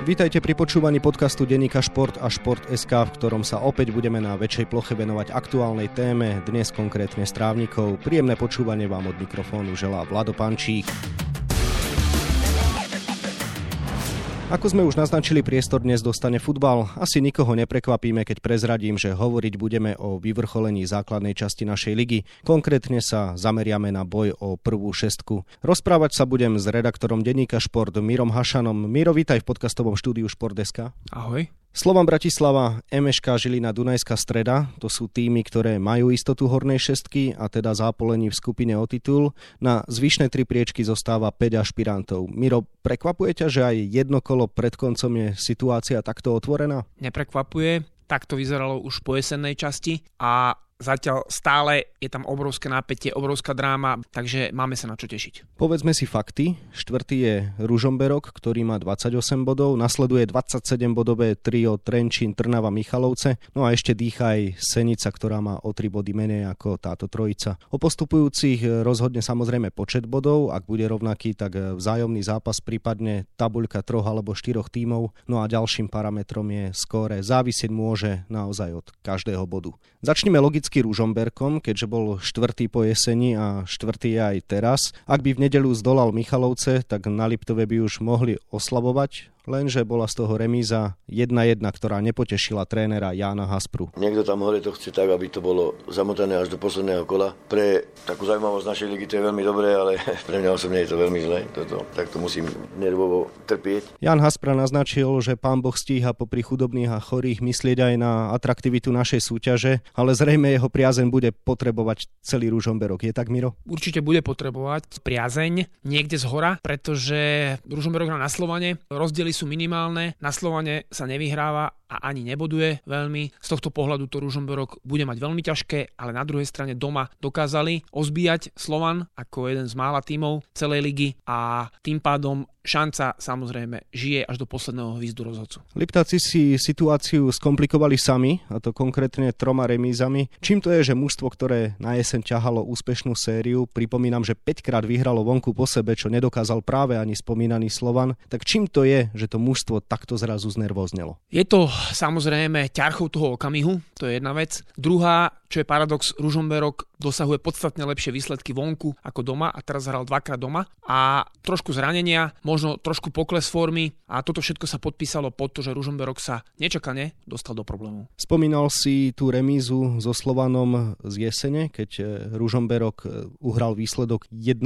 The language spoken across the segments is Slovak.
Vítajte pri počúvaní podcastu Denníka Šport a Šport.sk, v ktorom sa opäť budeme na väčšej ploche venovať aktuálnej téme, dnes konkrétne strávnikov. Príjemné počúvanie vám od mikrofónu želá Vlado Pančík. Ako sme už naznačili, priestor dnes dostane futbal. Asi nikoho neprekvapíme, keď prezradím, že hovoriť budeme o vyvrcholení základnej časti našej ligy. Konkrétne sa zameriame na boj o prvú šestku. Rozprávať sa budem s redaktorom denníka Šport Mirom Hašanom. Miro, vítaj v podcastovom štúdiu Šport.sk. Ahoj. Slovan Bratislava, MŠK Žilina, Dunajská streda, to sú týmy, ktoré majú istotu hornej šestky a teda zápolení v skupine o titul. Na zvyšné tri priečky zostáva 5 ašpirantov. Miro, prekvapuje ťa, že aj jedno kolo pred koncom je situácia takto otvorená? Neprekvapuje, tak to vyzeralo už po jesennej časti a Zatiaľ stále je tam obrovské napätie, obrovská dráma, takže máme sa na čo tešiť. Povedzme si fakty. Štvrtý je Ružomberok, ktorý má 28 bodov, nasleduje 27-bodové trio Trenčín, Trnava, Michalovce, no a ešte dýcha aj Senica, ktorá má o 3 body menej ako táto trojica. O postupujúcich rozhodne samozrejme počet bodov, ak bude rovnaký, tak vzájomný zápas prípadne tabuľka troch alebo štyroch tímov, no a ďalším parametrom je skóre. Závisieť môže naozaj od každého bodu. Začneme logicky vždycky Ružomberkom, keďže bol štvrtý po jeseni a štvrtý aj teraz. Ak by v nedelu zdolal Michalovce, tak na Liptove by už mohli oslabovať lenže bola z toho remíza 1-1, ktorá nepotešila trénera Jána Haspru. Niekto tam hore to chce tak, aby to bolo zamotané až do posledného kola. Pre takú zaujímavosť našej ligy to je veľmi dobré, ale pre mňa osobne je to veľmi zle. Toto, tak to musím nervovo trpieť. Jan Haspra naznačil, že pán Boh stíha popri chudobných a chorých myslieť aj na atraktivitu našej súťaže, ale zrejme jeho priazeň bude potrebovať celý Ružomberok. Je tak, Miro? Určite bude potrebovať priazeň niekde z hora, pretože Ružomberok na Slovane rozdiely sú minimálne, na Slovane sa nevyhráva a ani neboduje veľmi. Z tohto pohľadu to Ružomberok bude mať veľmi ťažké, ale na druhej strane doma dokázali ozbíjať Slovan ako jeden z mála tímov celej ligy a tým pádom šanca samozrejme žije až do posledného výzdu rozhodcu. Liptáci si situáciu skomplikovali sami, a to konkrétne troma remízami. Čím to je, že mužstvo, ktoré na jeseň ťahalo úspešnú sériu, pripomínam, že 5 krát vyhralo vonku po sebe, čo nedokázal práve ani spomínaný Slovan, tak čím to je, že to mužstvo takto zrazu znervoznelo? Je to samozrejme ťarchou toho okamihu, to je jedna vec. Druhá, čo je paradox, Ružomberok dosahuje podstatne lepšie výsledky vonku ako doma a teraz hral dvakrát doma a trošku zranenia, možno trošku pokles formy a toto všetko sa podpísalo pod to, že Ružomberok sa nečakane dostal do problémov. Spomínal si tú remízu so Slovanom z jesene, keď e, Ružomberok e, uhral výsledok 1-1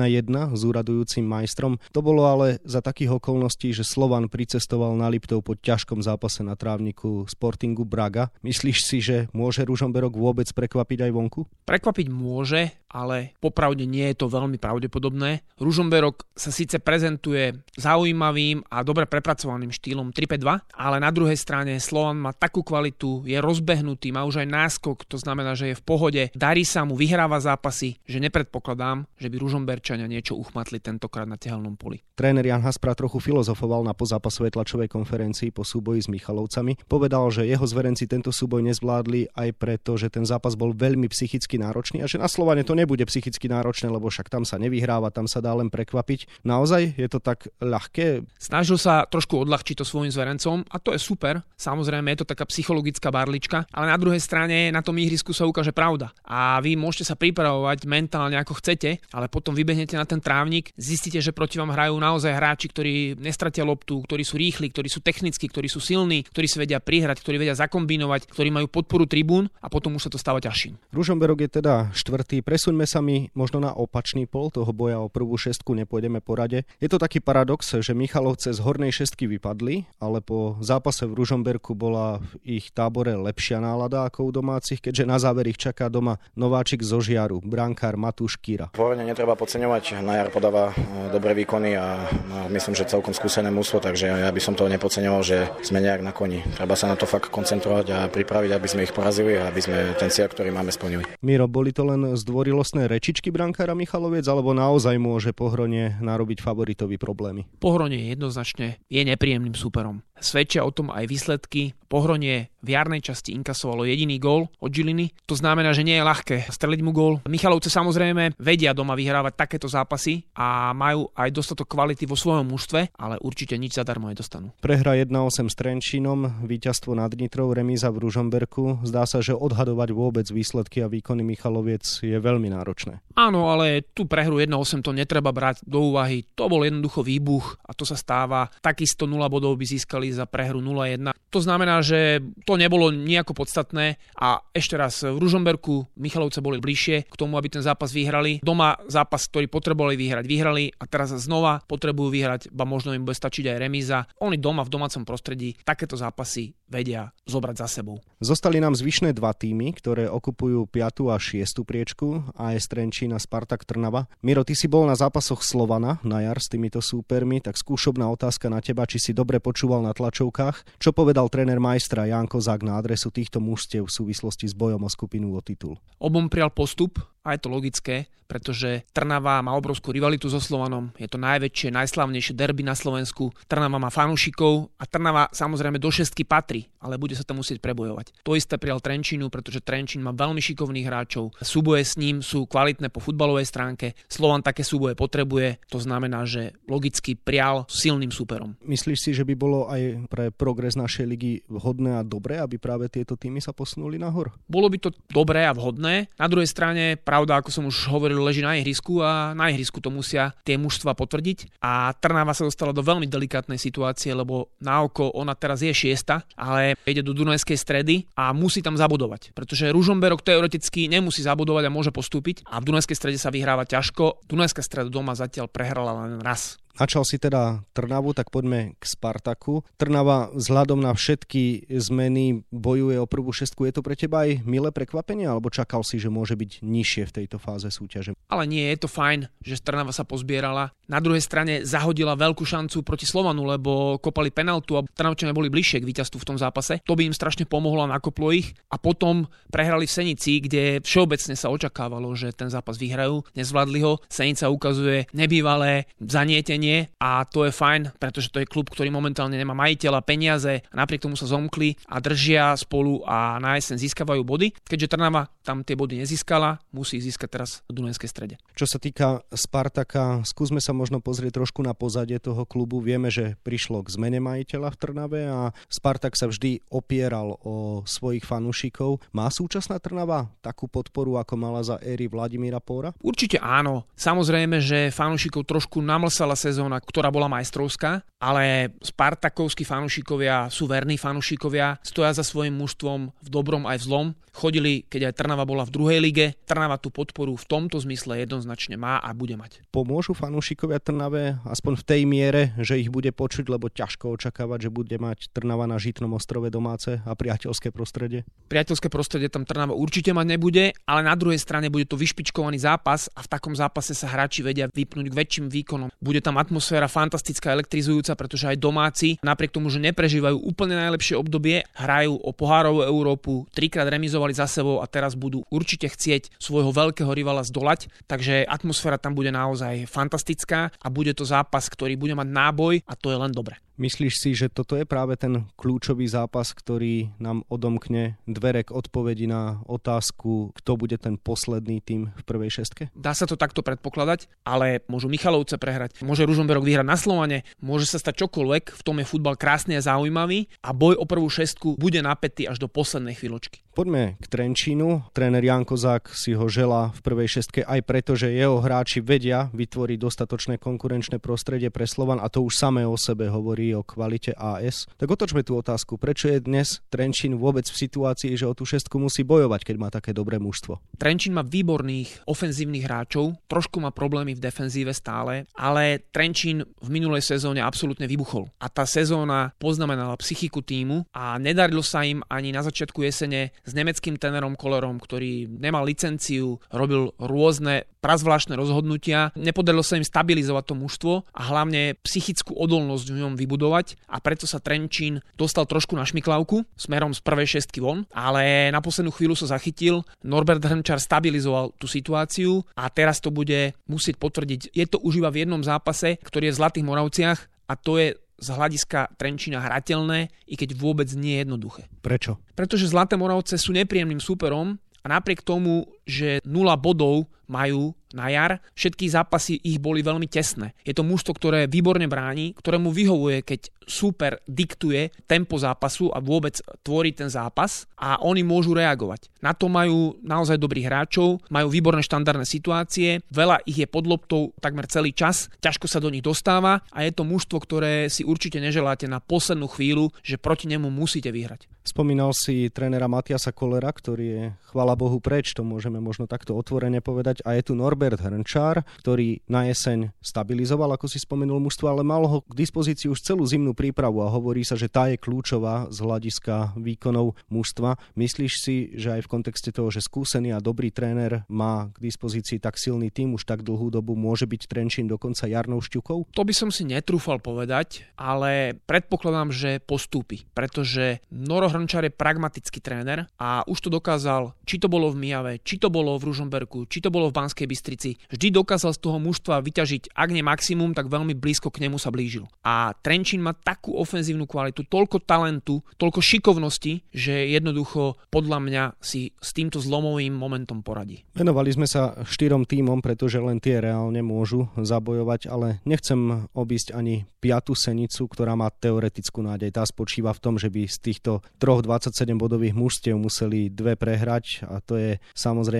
s úradujúcim majstrom. To bolo ale za takých okolností, že Slovan pricestoval na Liptov po ťažkom zápase na trávniku Sportingu Braga. Myslíš si, že môže Ružomberok vôbec prekvapiť aj vonku? Prekvapiť môže, ale popravde nie je to veľmi pravdepodobné. Ružomberok sa síce prezentuje zaujímavým a dobre prepracovaným štýlom 3-5-2, ale na druhej strane Slovan má takú kvalitu, je rozbehnutý, má už aj náskok, to znamená, že je v pohode, darí sa mu, vyhráva zápasy, že nepredpokladám, že by Ružomberčania niečo uchmatli tentokrát na tehelnom poli. Tréner Jan Haspra trochu filozofoval na pozápasovej tlačovej konferencii po súboji s Michalovcami. Povedal, že jeho zverenci tento súboj nezvládli aj preto, že ten zápas bol veľmi psychicky náročný a že na Slovane to nebude psychicky náročné, lebo však tam sa nevyhráva, tam sa dá len prekvapiť. Naozaj je to tak ľahké? Snažil sa trošku odľahčiť to svojim zverencom a to je super. Samozrejme je to taká psychologická barlička, ale na druhej strane na tom ihrisku sa ukáže pravda. A vy môžete sa pripravovať mentálne ako chcete, ale potom vybehnete na ten trávnik, zistíte, že proti vám hrajú naozaj hráči, ktorí nestratia loptu, ktorí sú rýchli, ktorí sú technickí, ktorí sú silní, ktorí si vedia prihrať, ktorí vedia zakombinovať, ktorí majú podporu tribún a potom už sa to stáva ťažším. Ružomberok je teda štvrtý. Presuňme sa mi možno na opačný pol toho boja o prvú šestku, nepôjdeme po rade. Je to taký paradox, že Michalovce z hornej šestky vypadli, ale po zápase v Ružomberku bola v ich tábore lepšia nálada ako u domácich, keďže na záver ich čaká doma nováčik zo Žiaru, brankár Matúš Kýra. Pôvodne netreba podceňovať, na jar podáva e, dobré výkony a no, myslím, že celkom skúsené mústvo, takže ja by som to nepodceňoval, že sme nejak na koni. Treba sa na to fakt koncentrovať a pripraviť, aby sme ich porazili a aby sme ten cieľ, ktorý máme, splnili. Miro, boli to len zdvorilostné rečičky brankára Michalovec, alebo naozaj môže Pohronie narobiť favoritovi problémy? Pohronie jednoznačne je nepríjemným súperom. Svedčia o tom aj výsledky. Pohronie v jarnej časti inkasovalo jediný gól od Žiliny. To znamená, že nie je ľahké streliť mu gól. Michalovce samozrejme vedia doma vyhrávať takéto zápasy a majú aj dostatok kvality vo svojom mužstve, ale určite nič zadarmo nedostanú. Prehra 1-8 s Trenčínom, víťazstvo nad Nitrou, remíza v Ružomberku. Zdá sa, že odhadovať vôbec výsledky a výkony Michaloviec je veľmi náročné. Áno, ale tú prehru 1-8 to netreba brať do úvahy. To bol jednoducho výbuch a to sa stáva. Takisto 0 bodov by získali za prehru 0-1. To znamená, že to nebolo nejako podstatné a ešte raz v Ružomberku Michalovce boli bližšie k tomu, aby ten zápas vyhrali. Doma zápas, ktorý potrebovali vyhrať, vyhrali a teraz znova potrebujú vyhrať, ba možno im bude stačiť aj remíza. Oni doma v domácom prostredí takéto zápasy vedia zobrať za sebou. Zostali nám zvyšné dva týmy, ktoré okupujú 5. a 6. priečku, AS Trenčín a Spartak Trnava. Miro, ty si bol na zápasoch Slovana na jar s týmito súpermi, tak skúšobná otázka na teba, či si dobre počúval na tlačovkách. Čo povedal tréner majstra Jan Kozák na adresu týchto mužstiev v súvislosti s bojom o skupinu o titul? Obom prijal postup, a je to logické, pretože Trnava má obrovskú rivalitu so Slovanom. Je to najväčšie, najslavnejšie derby na Slovensku. Trnava má fanúšikov a Trnava samozrejme do šestky patrí, ale bude sa tam musieť prebojovať. To isté prijal Trenčínu, pretože Trenčín má veľmi šikovných hráčov. Súboje s ním sú kvalitné po futbalovej stránke. Slovan také súboje potrebuje, to znamená, že logicky prijal silným súperom. Myslíš si, že by bolo aj pre progres našej ligy vhodné a dobré, aby práve tieto týmy sa posunuli nahor? Bolo by to dobré a vhodné. Na druhej strane pravda, ako som už hovoril, leží na ihrisku a na ihrisku to musia tie mužstva potvrdiť. A Trnava sa dostala do veľmi delikátnej situácie, lebo na oko ona teraz je šiesta, ale ide do Dunajskej stredy a musí tam zabudovať. Pretože Ružomberok teoreticky nemusí zabudovať a môže postúpiť a v Dunajskej strede sa vyhráva ťažko. Dunajská streda doma zatiaľ prehrala len raz. Načal si teda Trnavu, tak poďme k Spartaku. Trnava vzhľadom na všetky zmeny bojuje o prvú šestku. Je to pre teba aj milé prekvapenie, alebo čakal si, že môže byť nižšie v tejto fáze súťaže? Ale nie, je to fajn, že Trnava sa pozbierala. Na druhej strane zahodila veľkú šancu proti Slovanu, lebo kopali penaltu a Trnavčania boli bližšie k víťazstvu v tom zápase. To by im strašne pomohlo a nakoplo ich. A potom prehrali v Senici, kde všeobecne sa očakávalo, že ten zápas vyhrajú. Nezvládli ho. Senica ukazuje nebývalé zanietenie nie a to je fajn, pretože to je klub, ktorý momentálne nemá majiteľa, peniaze a napriek tomu sa zomkli a držia spolu a na jeseň získavajú body. Keďže Trnava tam tie body nezískala, musí získať teraz v Dunajskej strede. Čo sa týka Spartaka, skúsme sa možno pozrieť trošku na pozadie toho klubu. Vieme, že prišlo k zmene majiteľa v Trnave a Spartak sa vždy opieral o svojich fanúšikov. Má súčasná Trnava takú podporu, ako mala za éry Vladimíra Póra? Určite áno. Samozrejme, že fanúšikov trošku namlsala sezóna sezóna, ktorá bola majstrovská, ale Spartakovskí fanúšikovia sú verní fanúšikovia, stoja za svojim mužstvom v dobrom aj v zlom. Chodili, keď aj Trnava bola v druhej lige. Trnava tú podporu v tomto zmysle jednoznačne má a bude mať. Pomôžu fanúšikovia Trnave aspoň v tej miere, že ich bude počuť, lebo ťažko očakávať, že bude mať Trnava na Žitnom ostrove domáce a priateľské prostredie? Priateľské prostredie tam Trnava určite mať nebude, ale na druhej strane bude to vyšpičkovaný zápas a v takom zápase sa hráči vedia vypnúť k väčším výkonom. Bude tam atmosféra fantastická, elektrizujúca, pretože aj domáci, napriek tomu, že neprežívajú úplne najlepšie obdobie, hrajú o pohárovú Európu, trikrát remizovali za sebou a teraz budú určite chcieť svojho veľkého rivala zdolať, takže atmosféra tam bude naozaj fantastická a bude to zápas, ktorý bude mať náboj a to je len dobre. Myslíš si, že toto je práve ten kľúčový zápas, ktorý nám odomkne dvere k odpovedi na otázku, kto bude ten posledný tým v prvej šestke? Dá sa to takto predpokladať, ale môžu Michalovce prehrať, môže Ružomberok vyhrať na Slovane, môže sa stať čokoľvek, v tom je futbal krásny a zaujímavý a boj o prvú šestku bude napätý až do poslednej chvíľočky. Poďme k Trenčínu. Tréner Jan Kozák si ho žela v prvej šestke aj preto, že jeho hráči vedia vytvoriť dostatočné konkurenčné prostredie pre Slovan a to už samé o sebe hovorí hovorí o kvalite AS. Tak otočme tú otázku. Prečo je dnes Trenčín vôbec v situácii, že o tú šestku musí bojovať, keď má také dobré mužstvo? Trenčín má výborných ofenzívnych hráčov, trošku má problémy v defenzíve stále, ale Trenčín v minulej sezóne absolútne vybuchol. A tá sezóna poznamenala psychiku týmu a nedarilo sa im ani na začiatku jesene s nemeckým tenerom Kolerom, ktorý nemal licenciu, robil rôzne prazvláštne rozhodnutia. Nepodarilo sa im stabilizovať to mužstvo a hlavne psychickú odolnosť v ňom vybudovať a preto sa Trenčín dostal trošku na šmiklavku smerom z prvej šestky von, ale na poslednú chvíľu sa zachytil. Norbert Hrnčar stabilizoval tú situáciu a teraz to bude musieť potvrdiť. Je to už iba v jednom zápase, ktorý je v Zlatých Moravciach a to je z hľadiska Trenčína hrateľné, i keď vôbec nie je jednoduché. Prečo? Pretože Zlaté Moravce sú nepríjemným súperom a napriek tomu, že 0 bodov majú na jar, všetky zápasy ich boli veľmi tesné. Je to mužstvo, ktoré výborne bráni, ktorému vyhovuje, keď super diktuje tempo zápasu a vôbec tvorí ten zápas a oni môžu reagovať. Na to majú naozaj dobrých hráčov, majú výborné štandardné situácie, veľa ich je pod loptou takmer celý čas, ťažko sa do nich dostáva a je to mužstvo, ktoré si určite neželáte na poslednú chvíľu, že proti nemu musíte vyhrať. Spomínal si trénera Matiasa Kolera, ktorý je, chvala Bohu, preč, to môžeme možno takto otvorene povedať. A je tu Norbert Hrnčár, ktorý na jeseň stabilizoval, ako si spomenul mužstvo, ale mal ho k dispozícii už celú zimnú prípravu a hovorí sa, že tá je kľúčová z hľadiska výkonov mužstva. Myslíš si, že aj v kontexte toho, že skúsený a dobrý tréner má k dispozícii tak silný tým už tak dlhú dobu, môže byť Trenčín dokonca jarnou šťukou? To by som si netrúfal povedať, ale predpokladám, že postúpi, pretože Noro Hrnčar je pragmatický tréner a už to dokázal, či to bolo v Mijave, či to bolo v Ružomberku, či to bolo v Banskej Bystrici. Vždy dokázal z toho mužstva vyťažiť, ak nie maximum, tak veľmi blízko k nemu sa blížil. A Trenčín má takú ofenzívnu kvalitu, toľko talentu, toľko šikovnosti, že jednoducho podľa mňa si s týmto zlomovým momentom poradí. Venovali sme sa štyrom tímom, pretože len tie reálne môžu zabojovať, ale nechcem obísť ani piatu senicu, ktorá má teoretickú nádej. Tá spočíva v tom, že by z týchto troch 27 bodových mužstiev museli dve prehrať a to je samozrejme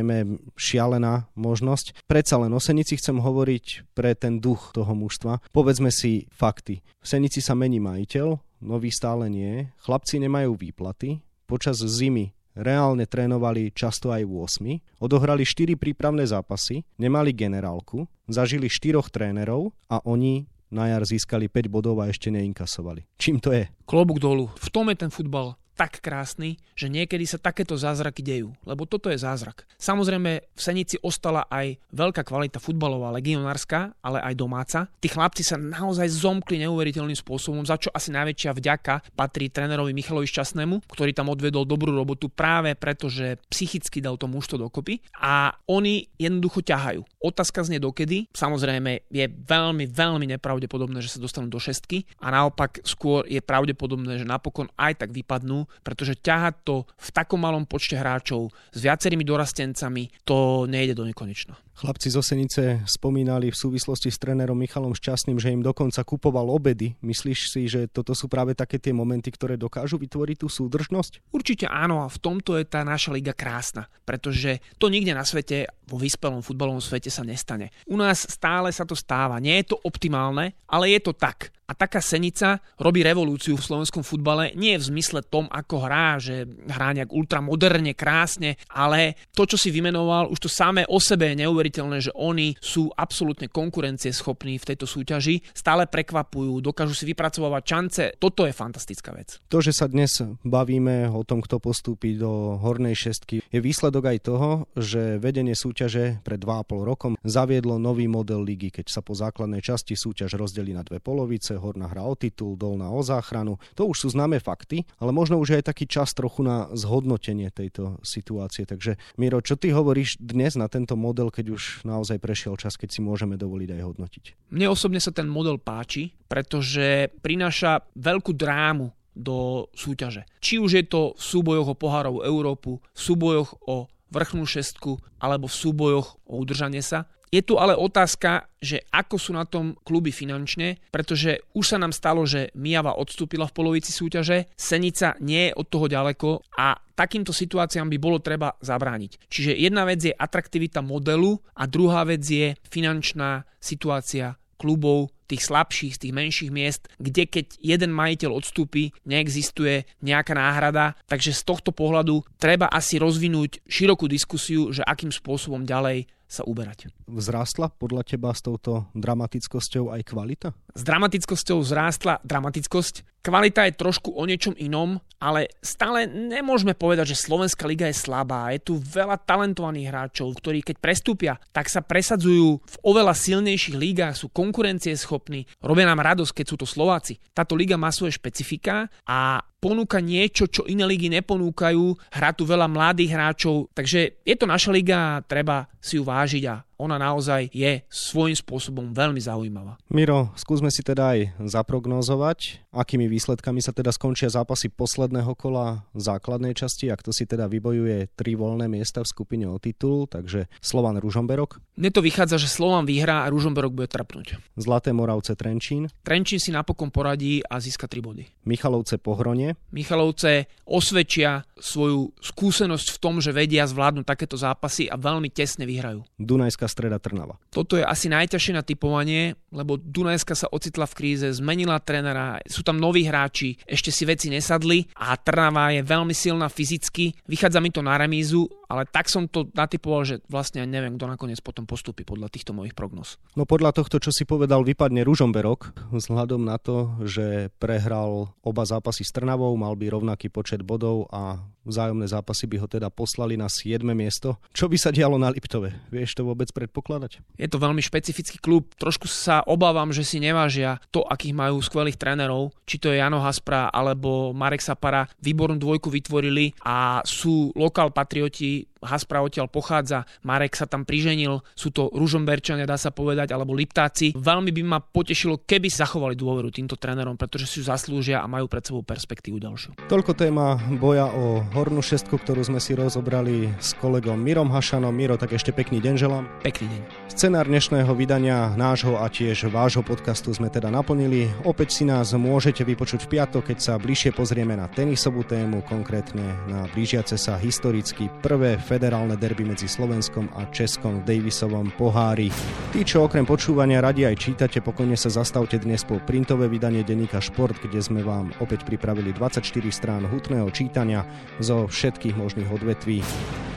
šialená možnosť. Predsa len o Senici chcem hovoriť pre ten duch toho mužstva. Povedzme si fakty. V Senici sa mení majiteľ, nový stále nie, chlapci nemajú výplaty, počas zimy reálne trénovali často aj v 8, odohrali 4 prípravné zápasy, nemali generálku, zažili 4 trénerov a oni na jar získali 5 bodov a ešte neinkasovali. Čím to je? Klobúk dolu. V tom je ten futbal tak krásny, že niekedy sa takéto zázraky dejú, lebo toto je zázrak. Samozrejme, v Senici ostala aj veľká kvalita futbalová, legionárska, ale aj domáca. Tí chlapci sa naozaj zomkli neuveriteľným spôsobom, za čo asi najväčšia vďaka patrí trénerovi Michalovi Šťastnému, ktorý tam odvedol dobrú robotu práve preto, že psychicky dal to dokopy a oni jednoducho ťahajú. Otázka znie dokedy. Samozrejme, je veľmi, veľmi nepravdepodobné, že sa dostanú do šestky a naopak skôr je pravdepodobné, že napokon aj tak vypadnú pretože ťahať to v takom malom počte hráčov s viacerými dorastencami, to nejde do nekonečna. Chlapci zo Senice spomínali v súvislosti s trénerom Michalom Šťastným, že im dokonca kupoval obedy. Myslíš si, že toto sú práve také tie momenty, ktoré dokážu vytvoriť tú súdržnosť? Určite áno a v tomto je tá naša liga krásna, pretože to nikde na svete, vo vyspelom futbalovom svete sa nestane. U nás stále sa to stáva. Nie je to optimálne, ale je to tak. Taká Senica robí revolúciu v slovenskom futbale nie v zmysle tom, ako hrá, že hrá nejak ultramoderne, krásne, ale to, čo si vymenoval, už to samé o sebe je neuveriteľné, že oni sú absolútne konkurencieschopní v tejto súťaži, stále prekvapujú, dokážu si vypracovať šance. Toto je fantastická vec. To, že sa dnes bavíme o tom, kto postúpi do hornej šestky, je výsledok aj toho, že vedenie súťaže pred 2,5 rokom zaviedlo nový model ligy, keď sa po základnej časti súťaž rozdelí na dve polovice, horná hra o titul, dolná o záchranu. To už sú známe fakty, ale možno už aj taký čas trochu na zhodnotenie tejto situácie. Takže Miro, čo ty hovoríš dnes na tento model, keď už naozaj prešiel čas, keď si môžeme dovoliť aj hodnotiť? Mne osobne sa ten model páči, pretože prináša veľkú drámu do súťaže. Či už je to v súbojoch o pohárov Európu, v súbojoch o vrchnú šestku alebo v súbojoch o udržanie sa. Je tu ale otázka, že ako sú na tom kluby finančne, pretože už sa nám stalo, že Mijava odstúpila v polovici súťaže, Senica nie je od toho ďaleko a takýmto situáciám by bolo treba zabrániť. Čiže jedna vec je atraktivita modelu a druhá vec je finančná situácia klubov, tých slabších, z tých menších miest, kde keď jeden majiteľ odstúpi, neexistuje nejaká náhrada. Takže z tohto pohľadu treba asi rozvinúť širokú diskusiu, že akým spôsobom ďalej sa uberať. Vzrástla podľa teba s touto dramatickosťou aj kvalita? S dramatickosťou vzrástla dramatickosť. Kvalita je trošku o niečom inom, ale stále nemôžeme povedať, že Slovenská liga je slabá. Je tu veľa talentovaných hráčov, ktorí keď prestúpia, tak sa presadzujú v oveľa silnejších lígach, sú konkurencieschopní, robia nám radosť, keď sú to Slováci. Táto liga má svoje špecifika a ponúka niečo, čo iné ligy neponúkajú. Hrá tu veľa mladých hráčov, takže je to naša liga a treba si ju vážiť a ona naozaj je svojím spôsobom veľmi zaujímavá. Miro, skúsme si teda aj zaprognozovať, akými výsledkami sa teda skončia zápasy posledného kola základnej časti, ak to si teda vybojuje tri voľné miesta v skupine o titul, takže Slovan Ružomberok. Mne to vychádza, že Slovan vyhrá a Ružomberok bude trapnúť. Zlaté Moravce Trenčín. Trenčín si napokon poradí a získa 3 body. Michalovce Pohronie. Michalovce osvedčia svoju skúsenosť v tom, že vedia zvládnuť takéto zápasy a veľmi tesne vyhrajú. Dunajská streda Trnava. Toto je asi najťažšie na typovanie, lebo Dunajska sa ocitla v kríze, zmenila trénera, sú tam noví hráči, ešte si veci nesadli a Trnava je veľmi silná fyzicky. Vychádza mi to na remízu, ale tak som to natypoval, že vlastne neviem, kto nakoniec potom postupí podľa týchto mojich prognóz. No podľa tohto, čo si povedal, vypadne Ružomberok, vzhľadom na to, že prehral oba zápasy s Trnavou, mal by rovnaký počet bodov a vzájomné zápasy by ho teda poslali na 7. miesto. Čo by sa dialo na Liptove? Vieš to vôbec predpokladať? Je to veľmi špecifický klub. Trošku sa obávam, že si nevážia to, akých majú skvelých trénerov. Či to je Jano Haspra alebo Marek Sapara. Výbornú dvojku vytvorili a sú lokál patrioti Haspra odtiaľ pochádza, Marek sa tam priženil, sú to Ružomberčania, dá sa povedať, alebo Liptáci. Veľmi by ma potešilo, keby zachovali dôveru týmto trénerom, pretože si ju zaslúžia a majú pred sebou perspektívu ďalšiu. Toľko téma boja o hornú šestku, ktorú sme si rozobrali s kolegom Mirom Hašanom. Miro, tak ešte pekný deň želám. Pekný deň. Scenár dnešného vydania nášho a tiež vášho podcastu sme teda naplnili. Opäť si nás môžete vypočuť v piatok, keď sa bližšie pozrieme na tenisovú tému, konkrétne na blížiace sa historicky prvé federálne derby medzi Slovenskom a Českom v Davisovom pohári. Tí, čo okrem počúvania radi aj čítate, pokojne sa zastavte dnes po printové vydanie denníka Šport, kde sme vám opäť pripravili 24 strán hutného čítania zo všetkých možných odvetví.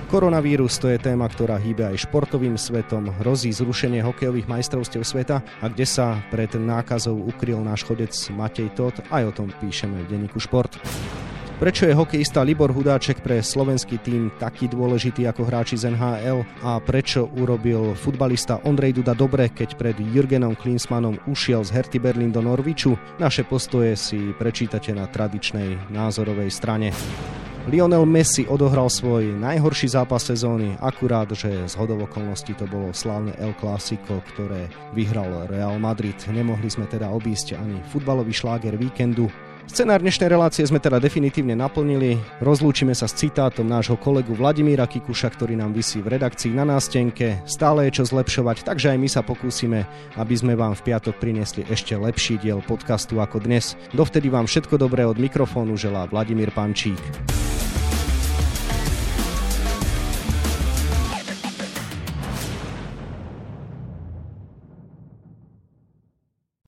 Koronavírus to je téma, ktorá hýbe aj športovým svetom, hrozí zrušenie hokejových majstrovstiev sveta a kde sa pred nákazou ukryl náš chodec Matej Tot, aj o tom píšeme v denníku Šport. Prečo je hokejista Libor Hudáček pre slovenský tým taký dôležitý ako hráči z NHL a prečo urobil futbalista Ondrej Duda dobre, keď pred Jürgenom Klinsmanom ušiel z Herty Berlin do Norviču? Naše postoje si prečítate na tradičnej názorovej strane. Lionel Messi odohral svoj najhorší zápas sezóny, akurát, že z hodov okolností to bolo slávne El Clásico, ktoré vyhral Real Madrid. Nemohli sme teda obísť ani futbalový šláger víkendu, Scenár dnešnej relácie sme teda definitívne naplnili. Rozlúčime sa s citátom nášho kolegu Vladimíra Kikuša, ktorý nám vysí v redakcii na nástenke. Stále je čo zlepšovať, takže aj my sa pokúsime, aby sme vám v piatok priniesli ešte lepší diel podcastu ako dnes. Dovtedy vám všetko dobré od mikrofónu želá Vladimír Pančík.